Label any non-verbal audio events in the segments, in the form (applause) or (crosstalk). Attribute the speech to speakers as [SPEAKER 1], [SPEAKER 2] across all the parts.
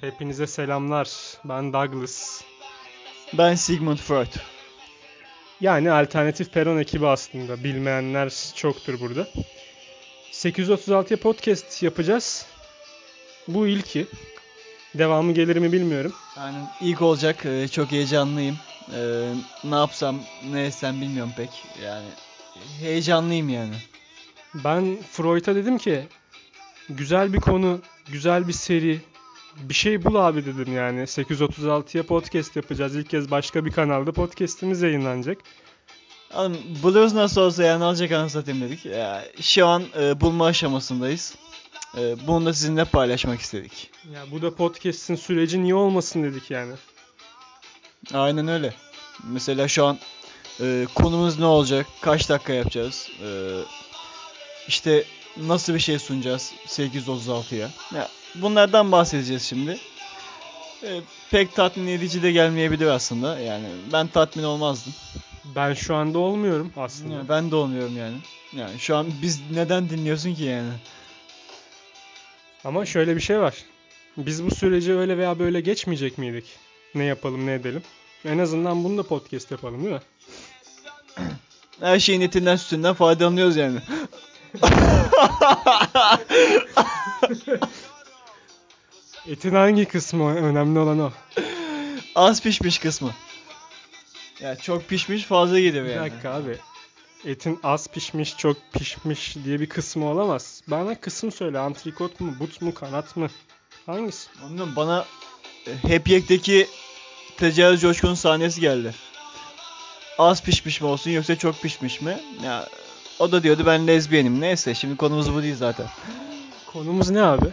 [SPEAKER 1] Hepinize selamlar. Ben Douglas.
[SPEAKER 2] Ben Sigmund Freud.
[SPEAKER 1] Yani alternatif peron ekibi aslında. Bilmeyenler çoktur burada. 836'ya podcast yapacağız. Bu ilki. Devamı gelir mi bilmiyorum.
[SPEAKER 2] Yani ilk olacak. Ee, çok heyecanlıyım. Ee, ne yapsam, ne etsem bilmiyorum pek. Yani heyecanlıyım yani.
[SPEAKER 1] Ben Freud'a dedim ki güzel bir konu, güzel bir seri, bir şey bul abi dedim yani. 836'ya podcast yapacağız. İlk kez başka bir kanalda podcast'imiz yayınlanacak.
[SPEAKER 2] Oğlum Blues nasıl olsa yani alacak anasını satayım dedik. Ya, şu an e, bulma aşamasındayız. E, bunu da sizinle paylaşmak istedik.
[SPEAKER 1] Ya bu da podcast'in süreci niye olmasın dedik yani.
[SPEAKER 2] Aynen öyle. Mesela şu an e, konumuz ne olacak? Kaç dakika yapacağız? E, işte nasıl bir şey sunacağız 836'ya? Ya, bunlardan bahsedeceğiz şimdi. E, pek tatmin edici de gelmeyebilir aslında. Yani ben tatmin olmazdım.
[SPEAKER 1] Ben şu anda olmuyorum aslında.
[SPEAKER 2] Yani ben de olmuyorum yani. Yani şu an biz neden dinliyorsun ki yani?
[SPEAKER 1] Ama şöyle bir şey var. Biz bu süreci öyle veya böyle geçmeyecek miydik? Ne yapalım ne edelim? En azından bunu da podcast yapalım değil mi?
[SPEAKER 2] Her şeyin etinden sütünden faydalanıyoruz yani. (laughs)
[SPEAKER 1] Etin hangi kısmı önemli olan o.
[SPEAKER 2] Az pişmiş kısmı. Ya çok pişmiş fazla geliyor
[SPEAKER 1] Bir
[SPEAKER 2] yani.
[SPEAKER 1] dakika abi. Etin az pişmiş, çok pişmiş diye bir kısmı olamaz. Bana kısım söyle. Antrikot mu, but mu, kanat mı? Hangisi?
[SPEAKER 2] Anladın mı? Bana e, Happy Yek'teki tecavüz coşkunun sahnesi geldi. Az pişmiş mi olsun yoksa çok pişmiş mi? Ya o da diyordu ben lezbiyenim. Neyse şimdi konumuz bu değil zaten.
[SPEAKER 1] Konumuz ne abi?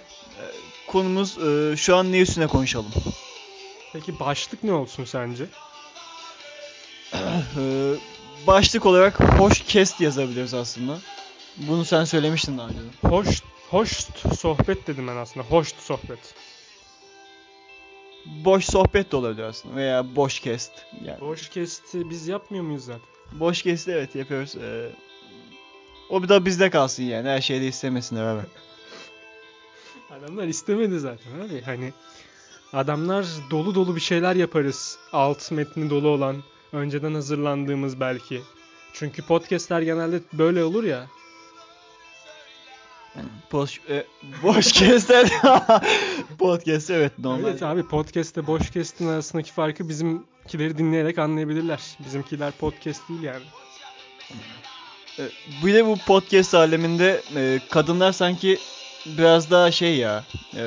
[SPEAKER 2] Konumuz e, şu an ne üstüne konuşalım?
[SPEAKER 1] Peki başlık ne olsun sence? (clears throat)
[SPEAKER 2] E, başlık olarak hoş kest yazabiliriz aslında. Bunu sen söylemiştin daha önce.
[SPEAKER 1] Hoş, hoş sohbet dedim ben aslında. Hoş sohbet.
[SPEAKER 2] Boş sohbet de olabilir aslında veya boş kest. Yani
[SPEAKER 1] Boş kesti biz yapmıyor muyuz zaten?
[SPEAKER 2] boş kesti evet yapıyoruz. E, o bir da bizde kalsın yani. Her şeyde istemesinler abi.
[SPEAKER 1] Adamlar istemedi zaten abi. Hani adamlar dolu dolu bir şeyler yaparız. Alt metni dolu olan, önceden hazırlandığımız belki. Çünkü podcastler genelde böyle olur ya.
[SPEAKER 2] Boş, e, boş kestler. (laughs) Podcast evet normal.
[SPEAKER 1] Evet abi podcast'te boş kestin arasındaki farkı bizimkileri dinleyerek anlayabilirler. Bizimkiler podcast değil yani.
[SPEAKER 2] E, bir de bu podcast aleminde e, kadınlar sanki biraz daha şey ya. e,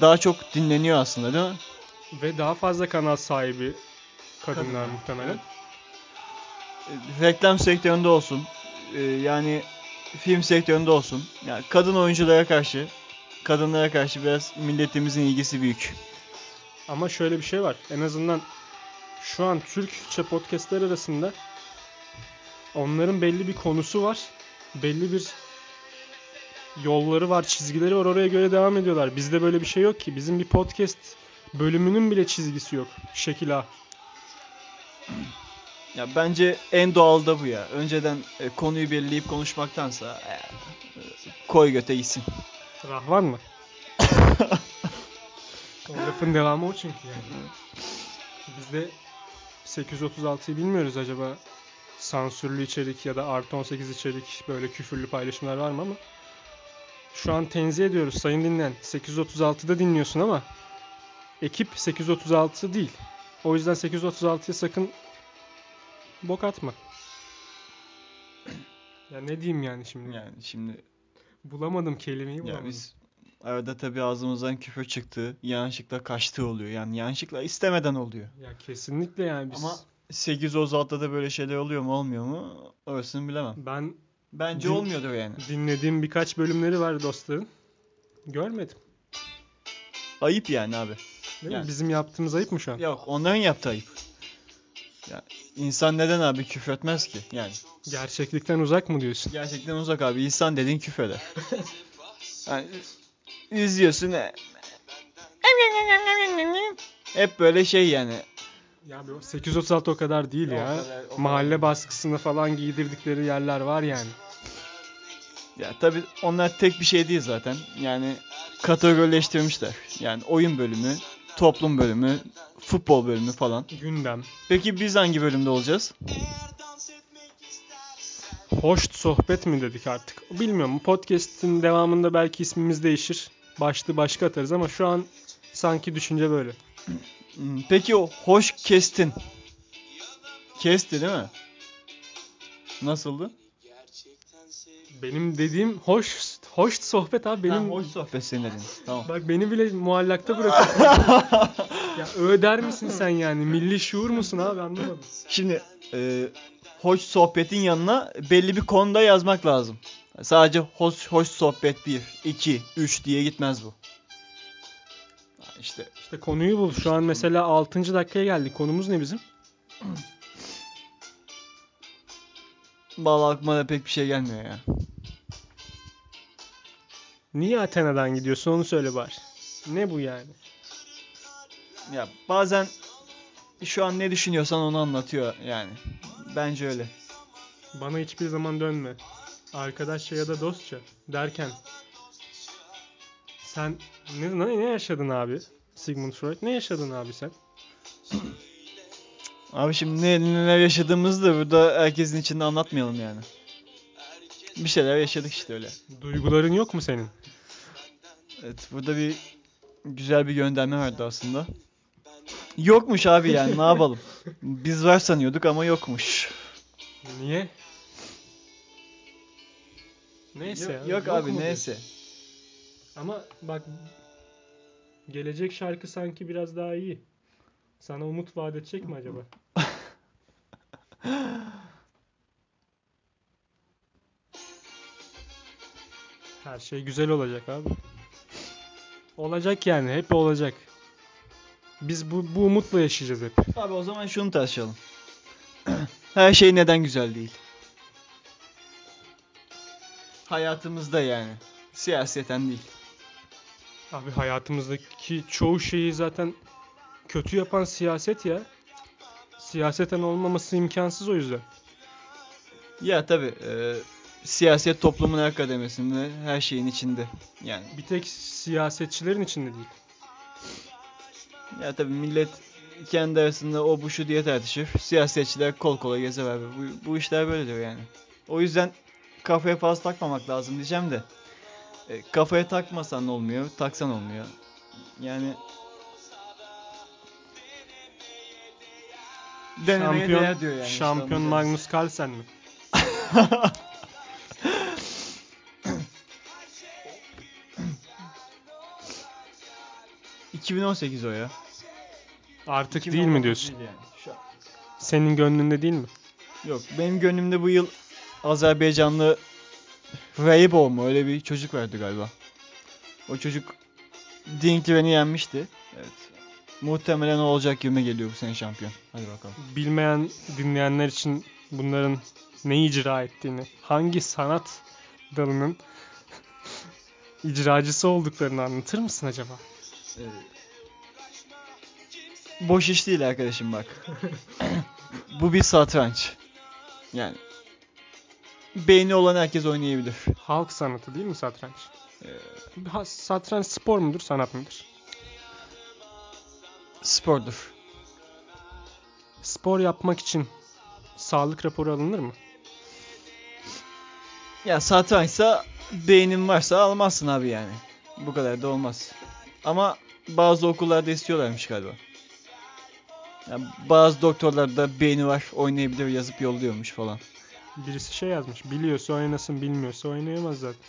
[SPEAKER 2] daha çok dinleniyor aslında değil mi?
[SPEAKER 1] Ve daha fazla kanal sahibi kadınlar muhtemelen.
[SPEAKER 2] Reklam sektöründe olsun. yani film sektöründe olsun. Yani kadın oyunculara karşı, kadınlara karşı biraz milletimizin ilgisi büyük.
[SPEAKER 1] Ama şöyle bir şey var. En azından şu an Türkçe podcastler arasında onların belli bir konusu var. Belli bir yolları var, çizgileri var. Oraya göre devam ediyorlar. Bizde böyle bir şey yok ki. Bizim bir podcast bölümünün bile çizgisi yok. Şekil A.
[SPEAKER 2] Ya bence en doğal da bu ya. Önceden e, konuyu belirleyip konuşmaktansa e, koy göte gitsin.
[SPEAKER 1] Rahvan mı? (laughs) o lafın devamı o çünkü yani. Biz de 836'yı bilmiyoruz acaba sansürlü içerik ya da artı 18 içerik böyle küfürlü paylaşımlar var mı ama şu an tenzih ediyoruz sayın dinleyen. 836'da dinliyorsun ama ekip 836 değil. O yüzden 836'ya sakın bok atma. Ya ne diyeyim yani şimdi?
[SPEAKER 2] Yani şimdi
[SPEAKER 1] Bulamadım kelimeyi
[SPEAKER 2] ya
[SPEAKER 1] bulamadım.
[SPEAKER 2] biz arada tabii ağzımızdan küfür çıktı. Yanlışlıkla kaçtığı oluyor. Yani yanlışlıkla istemeden oluyor.
[SPEAKER 1] Ya kesinlikle yani biz
[SPEAKER 2] Ama 836'da da böyle şeyler oluyor mu olmuyor mu? Orasını bilemem.
[SPEAKER 1] ben
[SPEAKER 2] Bence
[SPEAKER 1] Din-
[SPEAKER 2] olmuyordur yani.
[SPEAKER 1] dinlediğim birkaç bölümleri var dostların. Görmedim.
[SPEAKER 2] Ayıp yani abi.
[SPEAKER 1] Değil
[SPEAKER 2] Yani.
[SPEAKER 1] mi? Bizim yaptığımız ayıp mı şu an?
[SPEAKER 2] Yok onların yaptığı ayıp. Ya insan neden abi küfür etmez ki? Yani
[SPEAKER 1] Gerçeklikten uzak mı diyorsun?
[SPEAKER 2] gerçekten uzak abi. İnsan dediğin küfür eder. Yani izliyorsun e- (laughs) hep böyle şey yani.
[SPEAKER 1] Ya bir o 836 o kadar değil
[SPEAKER 2] O
[SPEAKER 1] ya.
[SPEAKER 2] kadar- o kadar
[SPEAKER 1] Mahalle
[SPEAKER 2] değil.
[SPEAKER 1] baskısında falan giydirdikleri yerler var yani.
[SPEAKER 2] Ya tabi onlar tek bir şey değil zaten. Yani kategorileştirmişler. Yani oyun bölümü, toplum bölümü, futbol bölümü falan.
[SPEAKER 1] Gündem.
[SPEAKER 2] Peki biz hangi bölümde olacağız?
[SPEAKER 1] Hoş sohbet mi dedik artık? Bilmiyorum. Podcast'in devamında belki ismimiz değişir. Başlığı başka atarız ama şu an sanki düşünce böyle.
[SPEAKER 2] Hmm, Peki o hoş kestin. Kesti değil mi? Nasıldı?
[SPEAKER 1] Benim dediğim hoş hoş sohbet abi benim
[SPEAKER 2] Ha, hoş sohbet senin dedin. Tamam.
[SPEAKER 1] bak beni bile muallakta bırakıyorsun. (laughs) ya ö der misin sen yani? Milli şuur musun abi anlamadım.
[SPEAKER 2] Şimdi e, hoş sohbetin yanına belli bir konuda yazmak lazım. Sadece hoş hoş sohbet 1, 2, 3 diye gitmez bu. İşte
[SPEAKER 1] İşte konuyu bul. Şu an mesela 6. dakikaya geldik. Konumuz ne bizim?
[SPEAKER 2] Vallahi aklıma da pek bir şey gelmiyor ya.
[SPEAKER 1] Niye Athena'dan gidiyorsun onu söyle bari. Ne bu yani?
[SPEAKER 2] Ya bazen şu an ne düşünüyorsan onu anlatıyor yani. Bence öyle.
[SPEAKER 1] Bana hiçbir zaman dönme. Arkadaşça ya da dostça derken sen ne, ne, ne yaşadın abi? Sigmund Freud ne yaşadın abi sen?
[SPEAKER 2] Abi şimdi ne, neler yaşadığımızı da burada herkesin içinde anlatmayalım yani. Bir şeyler yaşadık işte öyle.
[SPEAKER 1] Duyguların yok mu senin?
[SPEAKER 2] Evet burada bir güzel bir gönderme vardı aslında. Yokmuş abi yani ne yapalım. (laughs) Biz var sanıyorduk ama yokmuş.
[SPEAKER 1] Niye? Neyse
[SPEAKER 2] yok,
[SPEAKER 1] ya,
[SPEAKER 2] yok abi
[SPEAKER 1] mu
[SPEAKER 2] neyse.
[SPEAKER 1] diyorsun? Ama bak gelecek şarkı sanki biraz daha iyi. Sana umut vaat edecek mi acaba? (laughs) Her şey güzel olacak abi. Olacak yani. Hep olacak. Biz bu, bu umutla yaşayacağız hep.
[SPEAKER 2] Abi o zaman şunu tartışalım. (clears throat) Her şey neden güzel değil? Hayatımızda yani. Siyaseten değil.
[SPEAKER 1] Abi hayatımızdaki çoğu şeyi zaten kötü yapan siyaset ya. Siyaseten olmaması imkansız o yüzden.
[SPEAKER 2] Ya tabi siyaset toplumun her kademesinde her şeyin içinde. Yani
[SPEAKER 1] Bir tek siyasetçilerin içinde değil.
[SPEAKER 2] ya tabi millet kendi arasında o bu şu diye tartışır. Siyasetçiler kol kola gezer abi. Bu, bu işler böyledir yani. O yüzden kafaya fazla takmamak lazım diyeceğim de. E, kafaya takmasan olmuyor, taksan olmuyor. Yani denemeye
[SPEAKER 1] Şampiyon,
[SPEAKER 2] değer diyor yani.
[SPEAKER 1] şampiyon. Magnus Carlsen mi? (laughs)
[SPEAKER 2] ...2018 o ya.
[SPEAKER 1] Artık değil
[SPEAKER 2] 2019
[SPEAKER 1] mi diyorsun?
[SPEAKER 2] değil yani. Şu an.
[SPEAKER 1] Senin gönlünde değil mi?
[SPEAKER 2] Yok benim gönlümde bu yıl Azerbaycanlı Raybo mu öyle bir çocuk vardı galiba. O çocuk Dinkliven'i yenmişti. Evet. Muhtemelen o olacak gibi geliyor bu sene şampiyon. Hadi bakalım.
[SPEAKER 1] Bilmeyen dinleyenler için bunların ne icra ettiğini, hangi sanat dalının (laughs) icracısı olduklarını anlatır mısın acaba?
[SPEAKER 2] Ee, boş iş değil arkadaşım bak. (laughs) bu bir satranç. Yani beyni olan herkes oynayabilir.
[SPEAKER 1] Halk sanatı değil mi satranç?
[SPEAKER 2] Ee,
[SPEAKER 1] Satranç spor mudur, sanat mıdır?
[SPEAKER 2] spordur.
[SPEAKER 1] Spor yapmak için sağlık raporu alınır mı?
[SPEAKER 2] Ya satrançsa beynin varsa almazsın abi yani. Bu kadar da olmaz. Ama bazı okullarda istiyorlarmış galiba. Ya bazı doktorlar da beyni var oynayabilir yazıp yolluyormuş falan.
[SPEAKER 1] Birisi şey yazmış. Biliyorsa oynasın, bilmiyorsa oynayamaz zaten.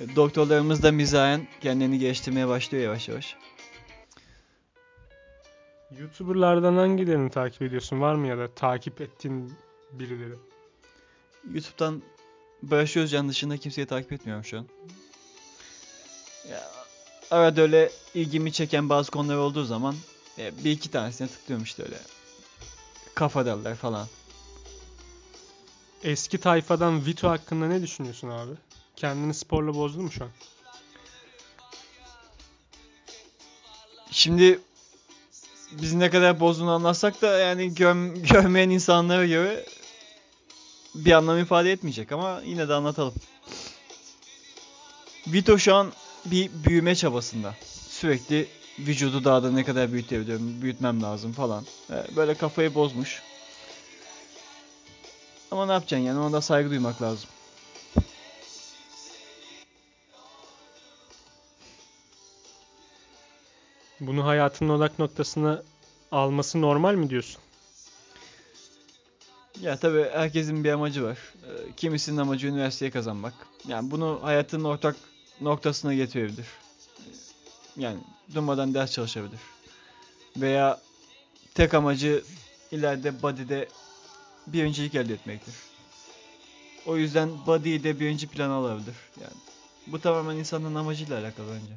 [SPEAKER 1] (laughs)
[SPEAKER 2] Doktorlarımız da mizahen kendini geliştirmeye başlıyor yavaş yavaş.
[SPEAKER 1] YouTuber'lardan hangilerini takip ediyorsun? Var mı ya da takip ettiğin birileri?
[SPEAKER 2] YouTube'dan Barış Özcan dışında kimseyi takip etmiyorum şu an. Ya, arada öyle ilgimi çeken bazı konular olduğu zaman e, bir iki tanesine tıklıyorum işte öyle. Kafadalar falan.
[SPEAKER 1] Eski tayfadan Vito hakkında ne düşünüyorsun abi? Kendini sporla bozdun mu şu an?
[SPEAKER 2] Şimdi biz ne kadar bozduğunu anlatsak da yani (laughs) göm, görmeyen insanlara göre bir anlam ifade etmeyecek ama yine de anlatalım. Vito şu an bir büyüme çabasında. Sürekli vücudu daha da ne kadar büyütebilirim, büyütmem lazım falan. Ee, Böyle kafayı bozmuş. Ama ne yapacaksın yani ona da saygı duymak lazım.
[SPEAKER 1] Bunu hayatının odak noktasına alması normal mi diyorsun?
[SPEAKER 2] Ya tabii herkesin bir amacı var. Ee, Kimisinin amacı üniversiteye kazanmak. Yani bunu hayatının ortak noktasına getirebilir. Ee, Yani durmadan ders çalışabilir. Veya tek amacı ileride body'de birincilik elde etmektir. O yüzden body'yi de birinci plana alabilir. Yani bu tamamen insanın amacıyla alakalı bence.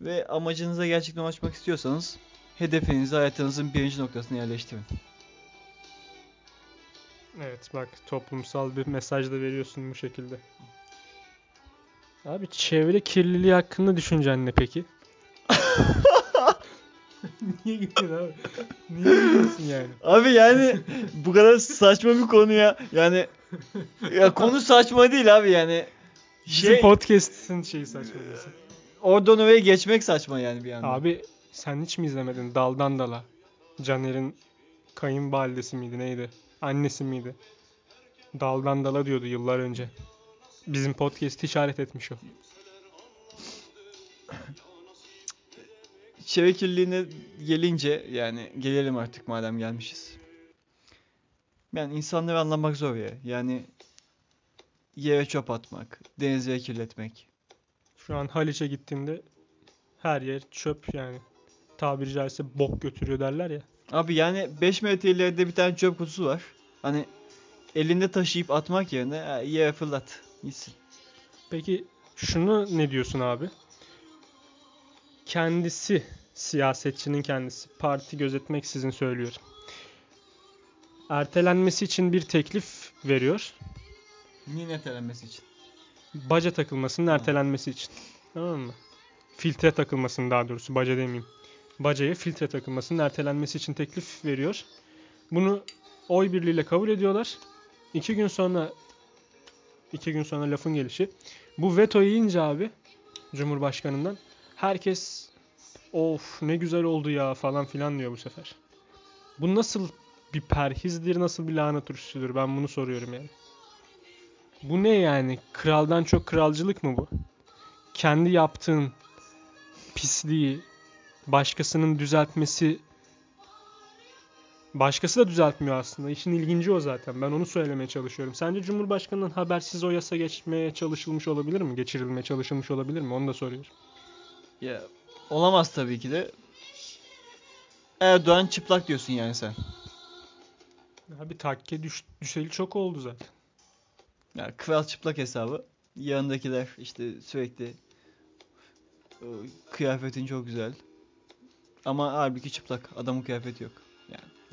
[SPEAKER 2] Ve amacınıza gerçekten ulaşmak istiyorsanız hedefinizi hayatınızın birinci noktasına yerleştirin.
[SPEAKER 1] Evet bak toplumsal bir mesaj da veriyorsun bu şekilde. Abi çevre kirliliği hakkında düşüncen ne peki? (laughs) Niye gülüyorsun abi? Niye gülüyorsun yani?
[SPEAKER 2] Abi yani bu kadar saçma bir konu ya. Yani ya konu saçma değil abi yani.
[SPEAKER 1] Bizim
[SPEAKER 2] Şey
[SPEAKER 1] podcast'ın şeyi saçma diyorsun.
[SPEAKER 2] oradan oraya geçmek saçma yani bir anda.
[SPEAKER 1] Abi sen hiç mi izlemedin Daldan Dala? Caner'in kayınvalidesi miydi neydi? Annesi miydi? Daldan Dala diyordu yıllar önce. Bizim podcast işaret etmiş o. (laughs)
[SPEAKER 2] Çevre kirliliğine gelince yani gelelim artık madem gelmişiz. Yani insanları anlamak zor ya. Yani yere çöp atmak, denizleri kirletmek.
[SPEAKER 1] Şu an Haliç'e gittiğinde her yer çöp yani. Tabiri caizse bok götürüyor derler ya.
[SPEAKER 2] Abi yani 5 metre ileride bir tane çöp kutusu var. Hani elinde taşıyıp atmak yerine yere fırlat. Gitsin.
[SPEAKER 1] Peki şunu ne diyorsun abi? Kendisi, siyasetçinin kendisi, parti gözetmeksizin söylüyorum. Ertelenmesi için bir teklif veriyor.
[SPEAKER 2] Niye netelenmesi için?
[SPEAKER 1] Baca takılmasının ertelenmesi için. Tamam mı? Filtre takılmasının daha doğrusu baca demeyeyim. Bacaya filtre takılmasının ertelenmesi için teklif veriyor. Bunu oy birliğiyle kabul ediyorlar. İki gün sonra iki gün sonra lafın gelişi. Bu veto yiyince abi Cumhurbaşkanından herkes of ne güzel oldu ya falan filan diyor bu sefer. Bu nasıl bir perhizdir, nasıl bir lanet turşusudur ben bunu soruyorum yani. Bu ne yani? Kraldan çok kralcılık mı bu? Kendi yaptığın pisliği başkasının düzeltmesi başkası da düzeltmiyor aslında. İşin ilginci o zaten. Ben onu söylemeye çalışıyorum. Sence Cumhurbaşkanı'nın habersiz o yasa geçmeye çalışılmış olabilir mi? Geçirilmeye çalışılmış olabilir mi? Onu da soruyorum.
[SPEAKER 2] Ya olamaz tabii ki de. Erdoğan çıplak diyorsun yani sen.
[SPEAKER 1] Abi takke düş, düşeli çok oldu zaten.
[SPEAKER 2] Ya kral çıplak hesabı. Yanındakiler işte sürekli "O, kıyafetin çok güzel. Ama halbuki çıplak. Adamın kıyafeti yok.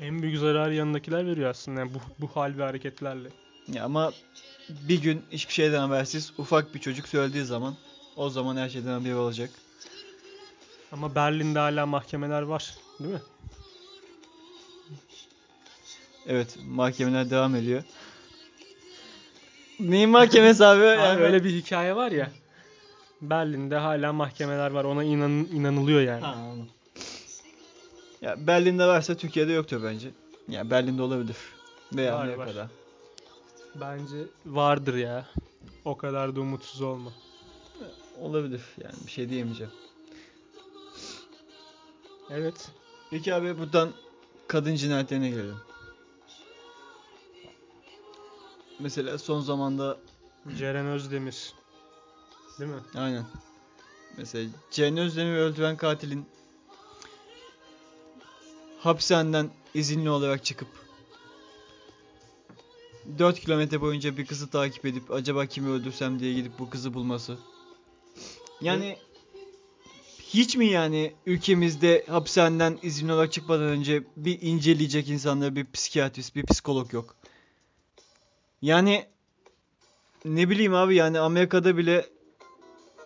[SPEAKER 1] En büyük zararı yanındakiler veriyor aslında yani bu, bu hal ve hareketlerle.
[SPEAKER 2] Ya ama bir gün hiçbir şeyden habersiz ufak bir çocuk söylediği zaman o zaman her şeyden haberi olacak.
[SPEAKER 1] Ama Berlin'de hala mahkemeler var. Değil mi?
[SPEAKER 2] Evet mahkemeler devam ediyor. Neyin mahkemesi abi? (laughs)
[SPEAKER 1] Abi
[SPEAKER 2] Yani
[SPEAKER 1] öyle bir hikaye var ya. Berlin'de hala mahkemeler var. Ona inan, inanılıyor yani.
[SPEAKER 2] Ha, anladım. Ya Berlin'de varsa Türkiye'de yoktur bence. Ya Berlin'de olabilir. Veya
[SPEAKER 1] Var,
[SPEAKER 2] Amerika'da.
[SPEAKER 1] Bence vardır ya. O kadar da umutsuz olma.
[SPEAKER 2] Olabilir yani bir şey diyemeyeceğim.
[SPEAKER 1] Evet.
[SPEAKER 2] Peki abi buradan kadın cinayetlerine gelelim. Mesela son zamanda
[SPEAKER 1] Ceren Özdemir. Değil mi?
[SPEAKER 2] aynen. Mesela Ceren Özdemir'i öldüren katilin hapishaneden izinli olarak çıkıp 4 kilometre boyunca bir kızı takip edip acaba kimi öldürsem diye gidip bu kızı bulması. Yani hiç mi yani ülkemizde hapishaneden izinli olarak çıkmadan önce bir inceleyecek insanlara bir psikiyatrist, bir psikolog yok? Yani ne bileyim abi yani Amerika'da bile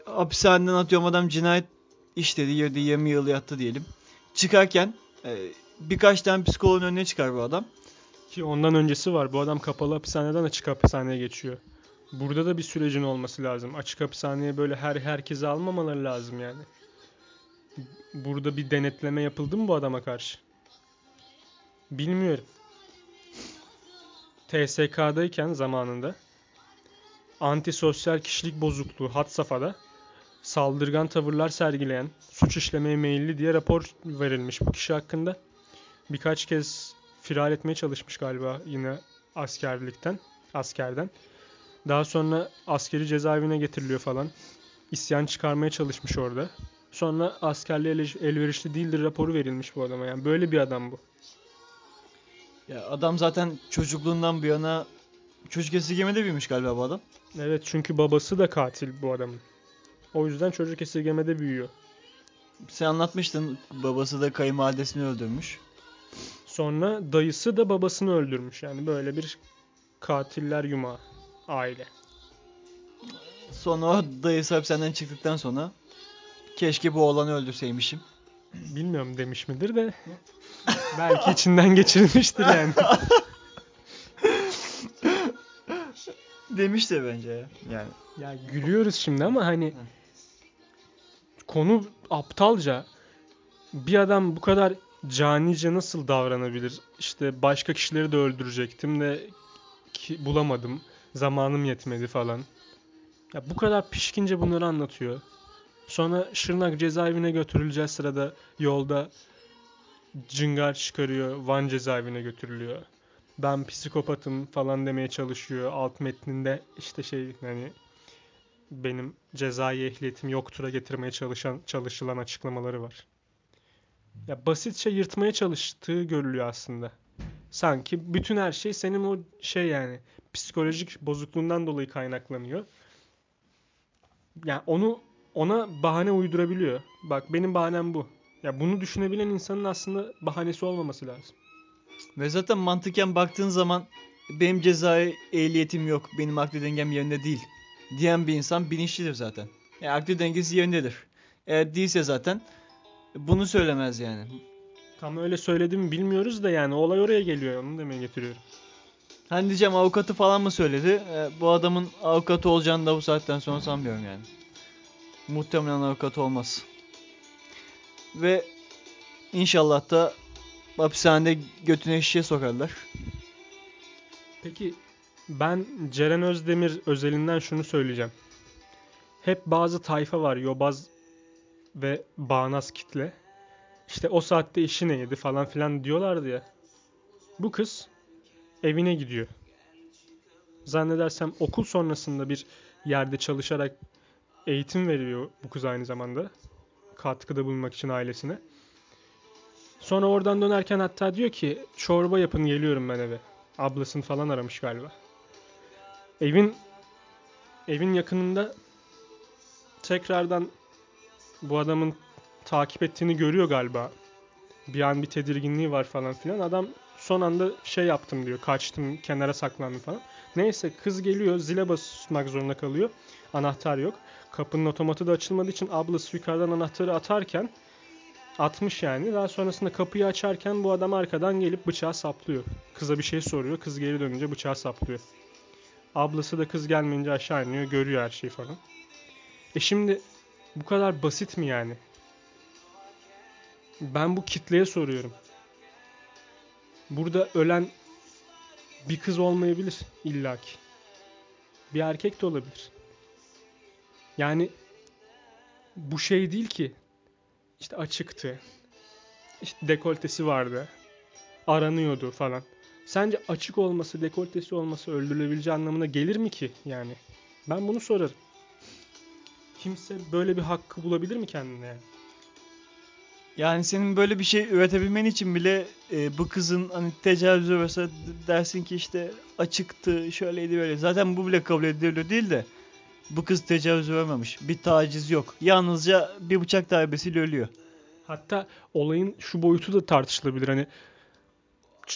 [SPEAKER 2] hapishaneden atıyorum adam cinayet işledi, yedi 20 yıl yattı diyelim. Çıkarken e, birkaç tane psikoloğun önüne çıkar bu adam.
[SPEAKER 1] Ki ondan öncesi var. Bu adam kapalı hapishaneden açık hapishaneye geçiyor. Burada da bir sürecin olması lazım. Açık hapishaneye böyle her herkese almamaları lazım yani. Burada bir denetleme yapıldı mı bu adama karşı? Bilmiyorum. TSK'dayken zamanında antisosyal kişilik bozukluğu had safhada saldırgan tavırlar sergileyen, suç işlemeye meyilli diye rapor verilmiş bu kişi hakkında. Birkaç kez firar etmeye çalışmış galiba yine askerlikten, askerden. Daha sonra askeri cezaevine getiriliyor falan. İsyan çıkarmaya çalışmış orada. Sonra askerliğe elverişli değildir raporu verilmiş bu adama. Yani böyle bir adam bu.
[SPEAKER 2] Ya adam zaten çocukluğundan bu yana çocuk esirgemede büyümüş galiba bu adam.
[SPEAKER 1] Evet çünkü babası da katil bu adamın. O yüzden çocuk esirgemede büyüyor.
[SPEAKER 2] Sen anlatmıştın babası da kayınvalidesini öldürmüş.
[SPEAKER 1] Sonra dayısı da babasını öldürmüş. Yani böyle bir katiller yumağı aile.
[SPEAKER 2] Sonra o dayısı hapishaneden çıktıktan sonra keşke bu oğlanı öldürseymişim.
[SPEAKER 1] Bilmiyorum demiş midir de belki içinden geçirilmiştir yani.
[SPEAKER 2] Demiş de bence ya. Yani.
[SPEAKER 1] Ya gülüyoruz şimdi ama hani konu aptalca. Bir adam bu kadar canice nasıl davranabilir? İşte başka kişileri de öldürecektim de ki bulamadım. Zamanım yetmedi falan. Ya bu kadar pişkince bunları anlatıyor. Sonra Şırnak cezaevine götürüleceği sırada yolda cıngar çıkarıyor. Van cezaevine götürülüyor. Ben psikopatım falan demeye çalışıyor. Alt metninde işte şey hani benim cezai ehliyetim yoktura getirmeye çalışan çalışılan açıklamaları var. Ya basitçe yırtmaya çalıştığı görülüyor aslında. Sanki bütün her şey senin o şey yani psikolojik bozukluğundan dolayı kaynaklanıyor. Yani onu ona bahane uydurabiliyor. Bak benim bahanem bu. Ya bunu düşünebilen insanın aslında bahanesi olmaması lazım.
[SPEAKER 2] Ve zaten mantıken baktığın zaman benim cezai ehliyetim yok, benim akli dengem yerinde değil diyen bir insan bilinçlidir zaten. Yani akli dengesi yerindedir. Eğer değilse zaten bunu söylemez yani.
[SPEAKER 1] Tam öyle söyledim bilmiyoruz da yani olay oraya geliyor onu demeye getiriyorum.
[SPEAKER 2] Hani diyeceğim avukatı falan mı söyledi? E, bu adamın avukatı olacağını da bu saatten sonra sanmıyorum yani. Muhtemelen avukat olmaz. Ve inşallah da hapishanede götüne şişe sokarlar.
[SPEAKER 1] Peki ben Ceren Özdemir özelinden şunu söyleyeceğim. Hep bazı tayfa var yobaz ve bağnaz kitle. İşte o saatte işi neydi falan filan diyorlardı ya. Bu kız evine gidiyor. Zannedersem okul sonrasında bir yerde çalışarak eğitim veriyor bu kız aynı zamanda. Katkıda bulunmak için ailesine. Sonra oradan dönerken hatta diyor ki çorba yapın geliyorum ben eve. Ablasını falan aramış galiba. Evin evin yakınında tekrardan bu adamın takip ettiğini görüyor galiba. Bir an bir tedirginliği var falan filan. Adam son anda şey yaptım diyor. Kaçtım, kenara saklandım falan. Neyse kız geliyor, zile basmak zorunda kalıyor. Anahtar yok. Kapının otomatı da açılmadığı için ablası yukarıdan anahtarı atarken atmış yani. Daha sonrasında kapıyı açarken bu adam arkadan gelip bıçağı saplıyor. Kıza bir şey soruyor. Kız geri dönünce bıçağı saplıyor. Ablası da kız gelmeyince aşağı iniyor. Görüyor her şeyi falan. E şimdi bu kadar basit mi yani? Ben bu kitleye soruyorum. Burada ölen bir kız olmayabilir illaki. Bir erkek de olabilir. Yani bu şey değil ki. İşte açıktı. İşte dekoltesi vardı. Aranıyordu falan. Sence açık olması, dekoltesi olması öldürülebileceği anlamına gelir mi ki yani? Ben bunu sorarım. Kimse böyle bir hakkı bulabilir mi kendine yani?
[SPEAKER 2] Yani senin böyle bir şey üretebilmen için bile e, bu kızın hani tecavüzü mesela dersin ki işte açıktı, şöyleydi böyle. Zaten bu bile kabul ediliyor değil de bu kız tecavüz görmemiş. Bir taciz yok. Yalnızca bir bıçak darbesiyle ölüyor.
[SPEAKER 1] Hatta olayın şu boyutu da tartışılabilir. Hani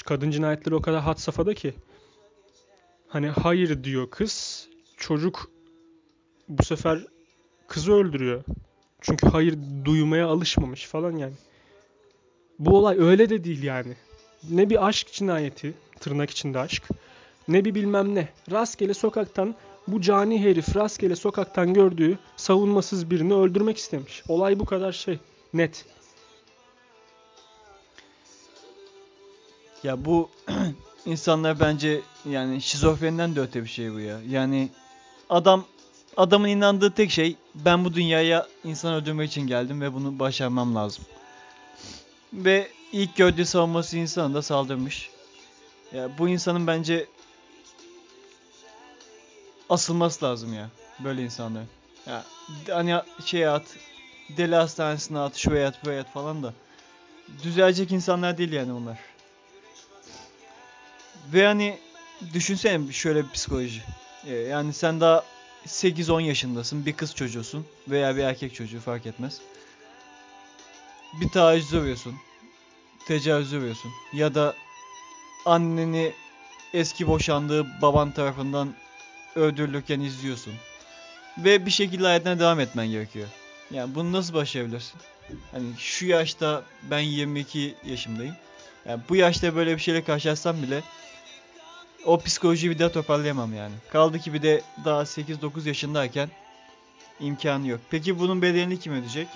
[SPEAKER 1] kadın cinayetleri o kadar had safhada ki hani hayır diyor kız çocuk bu sefer kızı öldürüyor. Çünkü hayır duymaya alışmamış falan yani. Bu olay öyle de değil yani. Ne bir aşk cinayeti tırnak içinde aşk. Ne bir bilmem ne. Rastgele sokaktan bu cani herif rastgele sokaktan gördüğü savunmasız birini öldürmek istemiş. Olay bu kadar şey. Net.
[SPEAKER 2] Ya bu (clears throat) insanlar bence yani şizofreniden de öte bir şey bu ya. Yani adam adamın inandığı tek şey ben bu dünyaya insan öldürmek için geldim ve bunu başarmam lazım. Ve ilk gördüğü savunması insana da saldırmış. Ya bu insanın bence asılması lazım ya böyle insanların. Ya hani şey at deli hastanesine at şuraya at buraya at falan da düzelecek insanlar değil yani bunlar. Ve hani düşünsene şöyle bir psikoloji. Yani sen daha 8-10 yaşındasın. Bir kız çocuğusun. Veya bir erkek çocuğu fark etmez. Bir taciz övüyorsun. Tecavüz övüyorsun. Ya da anneni eski boşandığı baban tarafından öldürülürken izliyorsun. Ve bir şekilde hayatına devam etmen gerekiyor. Yani bunu nasıl başarabilirsin? Hani şu yaşta ben 22 yaşındayım. Yani bu yaşta böyle bir şeyle karşılaşsam bile o psikolojiyi bir daha toparlayamam yani. Kaldı ki bir de daha 8-9 yaşındayken imkanı yok. Peki bunun bedelini kim ödeyecek?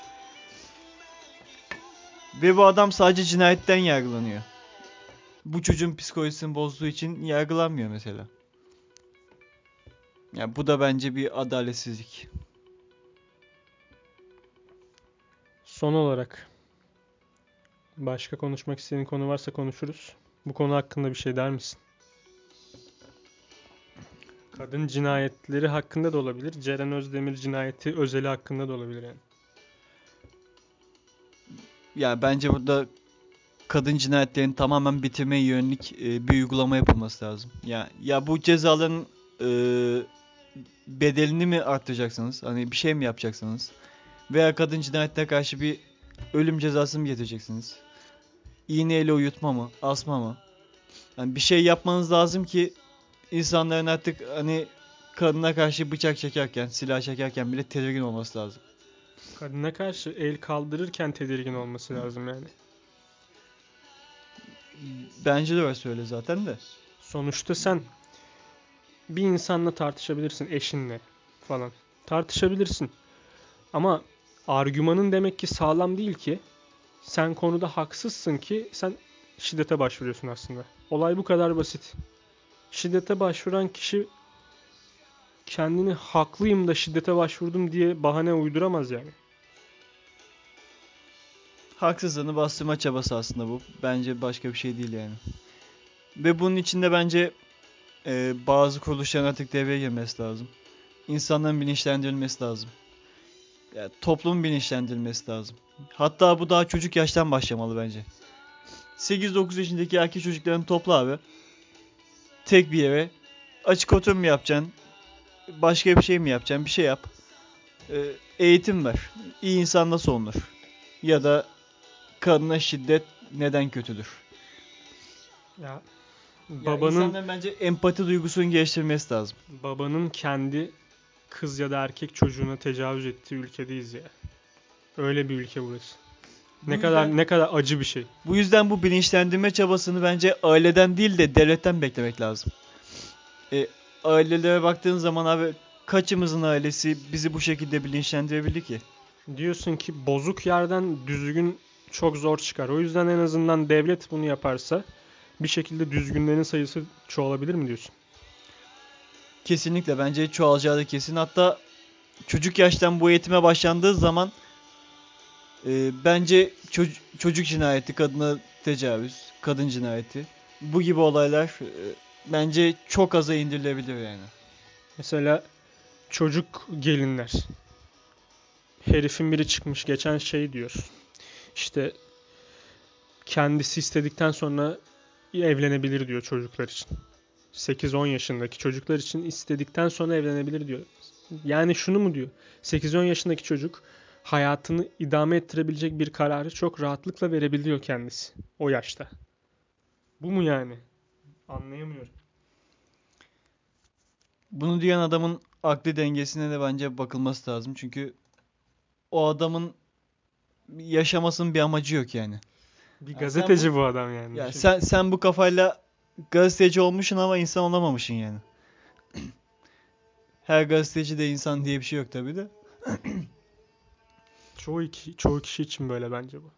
[SPEAKER 2] Ve bu adam sadece cinayetten yargılanıyor. Bu çocuğun psikolojisini bozduğu için yargılanmıyor mesela. Ya bu da bence bir adaletsizlik.
[SPEAKER 1] Son olarak başka konuşmak istediğin konu varsa konuşuruz. Bu konu hakkında bir şey der misin? Kadın cinayetleri hakkında da olabilir. Ceren Özdemir cinayeti özeli hakkında da olabilir yani.
[SPEAKER 2] Ya bence burada kadın cinayetlerini tamamen bitirmeye yönelik e, bir uygulama yapılması lazım. Ya ya bu cezaların e, bedelini mi arttıracaksınız? Hani bir şey mi yapacaksınız? Veya kadın cinayetine karşı bir ölüm cezası mı getireceksiniz? İğneyle uyutma mı? Asma mı? Yani bir şey yapmanız lazım ki insanların artık hani kadına karşı bıçak çekerken, silah çekerken bile tedirgin olması lazım.
[SPEAKER 1] Kadına karşı el kaldırırken tedirgin olması lazım yani.
[SPEAKER 2] Bence de öyle söyle zaten de.
[SPEAKER 1] Sonuçta sen bir insanla tartışabilirsin, eşinle falan. Tartışabilirsin. Ama argümanın demek ki sağlam değil ki. Sen konuda haksızsın ki sen şiddete başvuruyorsun aslında. Olay bu kadar basit. Şiddete başvuran kişi kendini haklıyım da şiddete başvurdum diye bahane uyduramaz yani.
[SPEAKER 2] Haksızlığını bastırma çabası aslında bu. Bence başka bir şey değil yani. Ve bunun içinde bence e, bazı kuruluşların artık devreye girmesi lazım. İnsanların bilinçlendirilmesi lazım. Yani toplumun bilinçlendirilmesi lazım. Hatta bu daha çocuk yaştan başlamalı bence. 8-9 yaşındaki erkek çocuklarını topla abi. Tek bir yere. Açık oturum mu yapacaksın? Başka bir şey mi yapacaksın? Bir şey yap. E, eğitim ver. İyi insan nasıl olunur? Ya da kadına şiddet neden kötüdür?
[SPEAKER 1] Ya
[SPEAKER 2] Babanın insanların bence empati duygusunu geliştirmesi lazım.
[SPEAKER 1] babanın kendi kız ya da erkek çocuğuna tecavüz ettiği ülkedeyiz ya. Öyle bir ülke burası. Ne
[SPEAKER 2] yüzden-
[SPEAKER 1] kadar ne kadar acı bir şey.
[SPEAKER 2] Bu yüzden bu bilinçlendirme çabasını bence aileden değil de devletten beklemek lazım. E, ailelere baktığın zaman abi kaçımızın ailesi bizi bu şekilde bilinçlendirebildi ki?
[SPEAKER 1] Diyorsun ki bozuk yerden düzgün çok zor çıkar. O yüzden en azından devlet bunu yaparsa bir şekilde düzgünlerin sayısı çoğalabilir mi diyorsun?
[SPEAKER 2] Kesinlikle bence çoğalacağı da kesin. Hatta çocuk yaştan bu eğitime başlandığı zaman e, bence çoc- çocuk cinayeti, kadına tecavüz, kadın cinayeti bu gibi olaylar e, bence çok aza indirilebilir yani.
[SPEAKER 1] Mesela çocuk gelinler. Herifin biri çıkmış geçen şey diyor. İşte kendisi istedikten sonra evlenebilir diyor çocuklar için. 8-10 yaşındaki çocuklar için istedikten sonra evlenebilir diyor. Yani şunu mu diyor? 8-10 yaşındaki çocuk hayatını idame ettirebilecek bir kararı çok rahatlıkla verebiliyor kendisi o yaşta. Bu mu yani? Anlayamıyorum.
[SPEAKER 2] Bunu diyen adamın akli dengesine de bence bakılması lazım. Çünkü o adamın yaşamasının bir amacı yok yani.
[SPEAKER 1] Bir gazeteci
[SPEAKER 2] bu-
[SPEAKER 1] bu adam yani.
[SPEAKER 2] Ya sen sen bu kafayla gazeteci olmuşsun ama insan olamamışsın yani. (clears throat) Her gazeteci de insan diye bir şey yok tabi de. (clears throat)
[SPEAKER 1] Çoğu, çoğu kişi için böyle bence bu.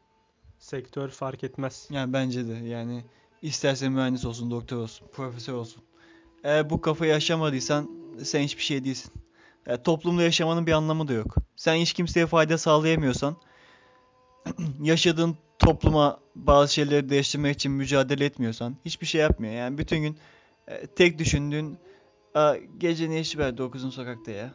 [SPEAKER 1] Sektör fark etmez.
[SPEAKER 2] Yani bence de yani isterse mühendis olsun, doktor olsun, profesör olsun. Eğer bu kafayı yaşamadıysan sen hiçbir şey değilsin. Yani toplumda yaşamanın bir anlamı da yok. Sen hiç kimseye fayda sağlayamıyorsan (clears throat) yaşadığın topluma bazı şeyleri değiştirmek için mücadele etmiyorsan hiçbir şey yapmıyor. Yani bütün gün e, tek düşündüğün "Aa, gece ne işi var 9'un sokakta ya.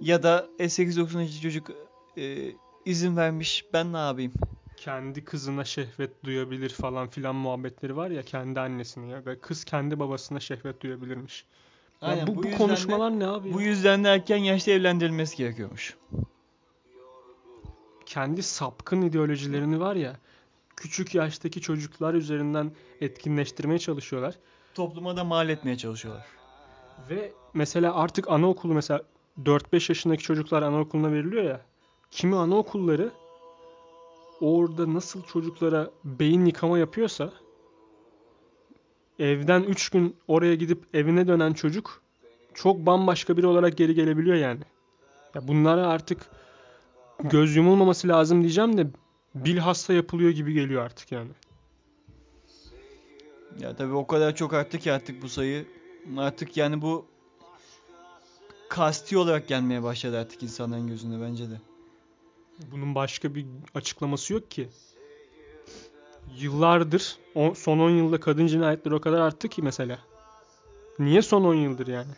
[SPEAKER 2] Ya da e, 8-9. çocuk e, izin vermiş ben ne yapayım?
[SPEAKER 1] Kendi kızına şehvet duyabilir falan filan muhabbetleri var ya kendi annesine ya da kız kendi babasına şehvet duyabilirmiş. Ya
[SPEAKER 2] Aynen,
[SPEAKER 1] bu,
[SPEAKER 2] bu
[SPEAKER 1] bu,
[SPEAKER 2] yüzden de-
[SPEAKER 1] konuşmalar ne abi?
[SPEAKER 2] Bu
[SPEAKER 1] ya?
[SPEAKER 2] yüzden de erken yaşta evlendirilmesi gerekiyormuş.
[SPEAKER 1] kendi sapkın ideolojilerini var ya küçük yaştaki çocuklar üzerinden etkinleştirmeye çalışıyorlar.
[SPEAKER 2] Topluma da mal etmeye çalışıyorlar.
[SPEAKER 1] Ve mesela artık anaokulu mesela 4-5 yaşındaki çocuklar anaokuluna veriliyor ya. Kimi anaokulları orada nasıl çocuklara beyin yıkama yapıyorsa evden 3 gün oraya gidip evine dönen çocuk çok bambaşka biri olarak geri gelebiliyor yani. Ya bunlara artık göz yumulmaması lazım diyeceğim de bilhassa yapılıyor gibi geliyor artık yani.
[SPEAKER 2] Ya tabii o kadar çok arttı ki artık bu sayı. Artık yani bu kasti olarak gelmeye başladı artık insanların gözünde bence de.
[SPEAKER 1] Bunun başka bir açıklaması yok ki. Yıllardır, son 10 yılda kadın cinayetleri o kadar arttı ki mesela. Niye son 10 yıldır yani?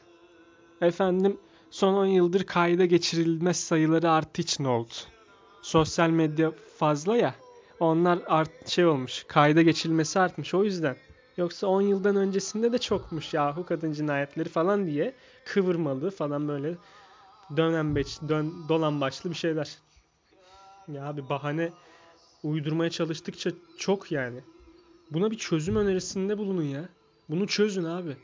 [SPEAKER 1] Efendim son 10 yıldır kayda geçirilmez sayıları arttığı için oldu. Sosyal medya fazla ya. Onlar art şey olmuş. Kayda geçilmesi artmış o yüzden. Yoksa 10 yıldan öncesinde de çokmuş yahu kadın cinayetleri falan diye kıvırmalı falan böyle dönen beç, dön, dolan başlı bir şeyler. Ya abi bahane uydurmaya çalıştıkça çok yani. Buna bir çözüm önerisinde bulunun ya. Bunu çözün abi.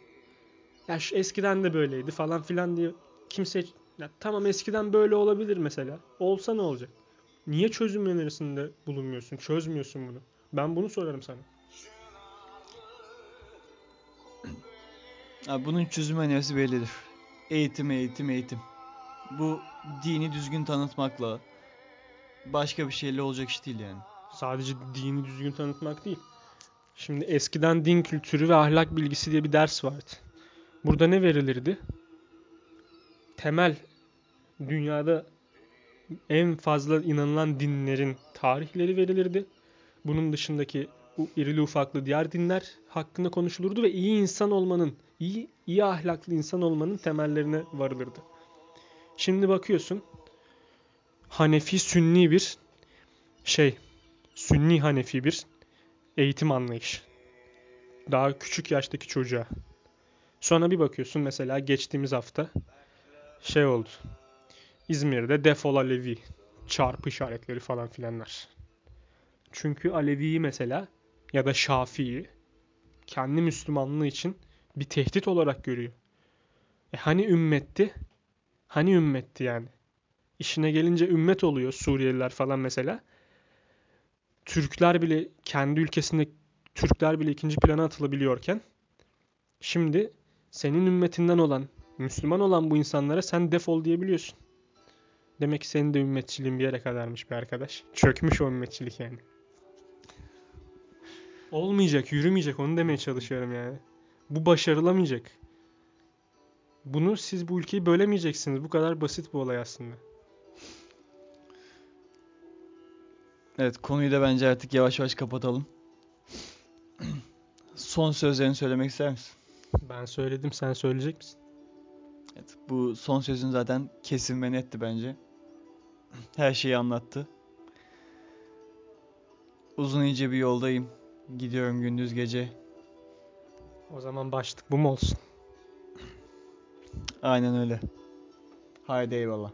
[SPEAKER 1] Ya şu eskiden de böyleydi falan filan diye kimse ya tamam eskiden böyle olabilir mesela. Olsa ne olacak? Niye çözüm önerisinde bulunmuyorsun? Çözmüyorsun bunu. Ben bunu sorarım sana.
[SPEAKER 2] Abi bunun çözüm önerisi bellidir. Eğitim, eğitim, eğitim. Bu dini düzgün tanıtmakla başka bir şeyle olacak iş değil yani.
[SPEAKER 1] Sadece dini düzgün tanıtmak değil. Şimdi eskiden din kültürü ve ahlak bilgisi diye bir ders vardı. Burada ne verilirdi? Temel dünyada en fazla inanılan dinlerin tarihleri verilirdi. Bunun dışındaki u- irili ufaklı diğer dinler hakkında konuşulurdu ve iyi insan olmanın, iyi iyi ahlaklı insan olmanın temellerine varılırdı. Şimdi bakıyorsun Hanefi Sünni bir şey, Sünni Hanefi bir eğitim anlayışı. Daha küçük yaştaki çocuğa. Sonra bir bakıyorsun mesela geçtiğimiz hafta şey oldu. İzmir'de defol Alevi çarpı işaretleri falan filanlar. Çünkü Alevi'yi mesela ya da Şafii'yi kendi Müslümanlığı için bir tehdit olarak görüyor. E hani ümmetti? Hani ümmetti yani? İşine gelince ümmet oluyor Suriyeliler falan mesela. Türkler bile kendi ülkesinde Türkler bile ikinci plana atılabiliyorken şimdi senin ümmetinden olan, Müslüman olan bu insanlara sen defol diyebiliyorsun. Demek ki senin de ümmetçiliğin bir yere kadarmış bir arkadaş. Çökmüş o ümmetçilik yani. Olmayacak, yürümeyecek onu demeye çalışıyorum yani. Bu başarılamayacak. Bunu siz bu ülkeyi bölemeyeceksiniz. Bu kadar basit bu olay aslında.
[SPEAKER 2] Evet konuyu da bence artık yavaş yavaş kapatalım. (clears throat) Son sözlerini söylemek ister misin?
[SPEAKER 1] Ben söyledim, sen söyleyecek misin?
[SPEAKER 2] Evet, bu son sözün zaten kesin ve netti bence. Her şeyi anlattı. Uzun ince bir yoldayım. Gidiyorum gündüz gece.
[SPEAKER 1] O zaman başlık bu mu olsun?
[SPEAKER 2] Aynen öyle. Haydi eyvallah.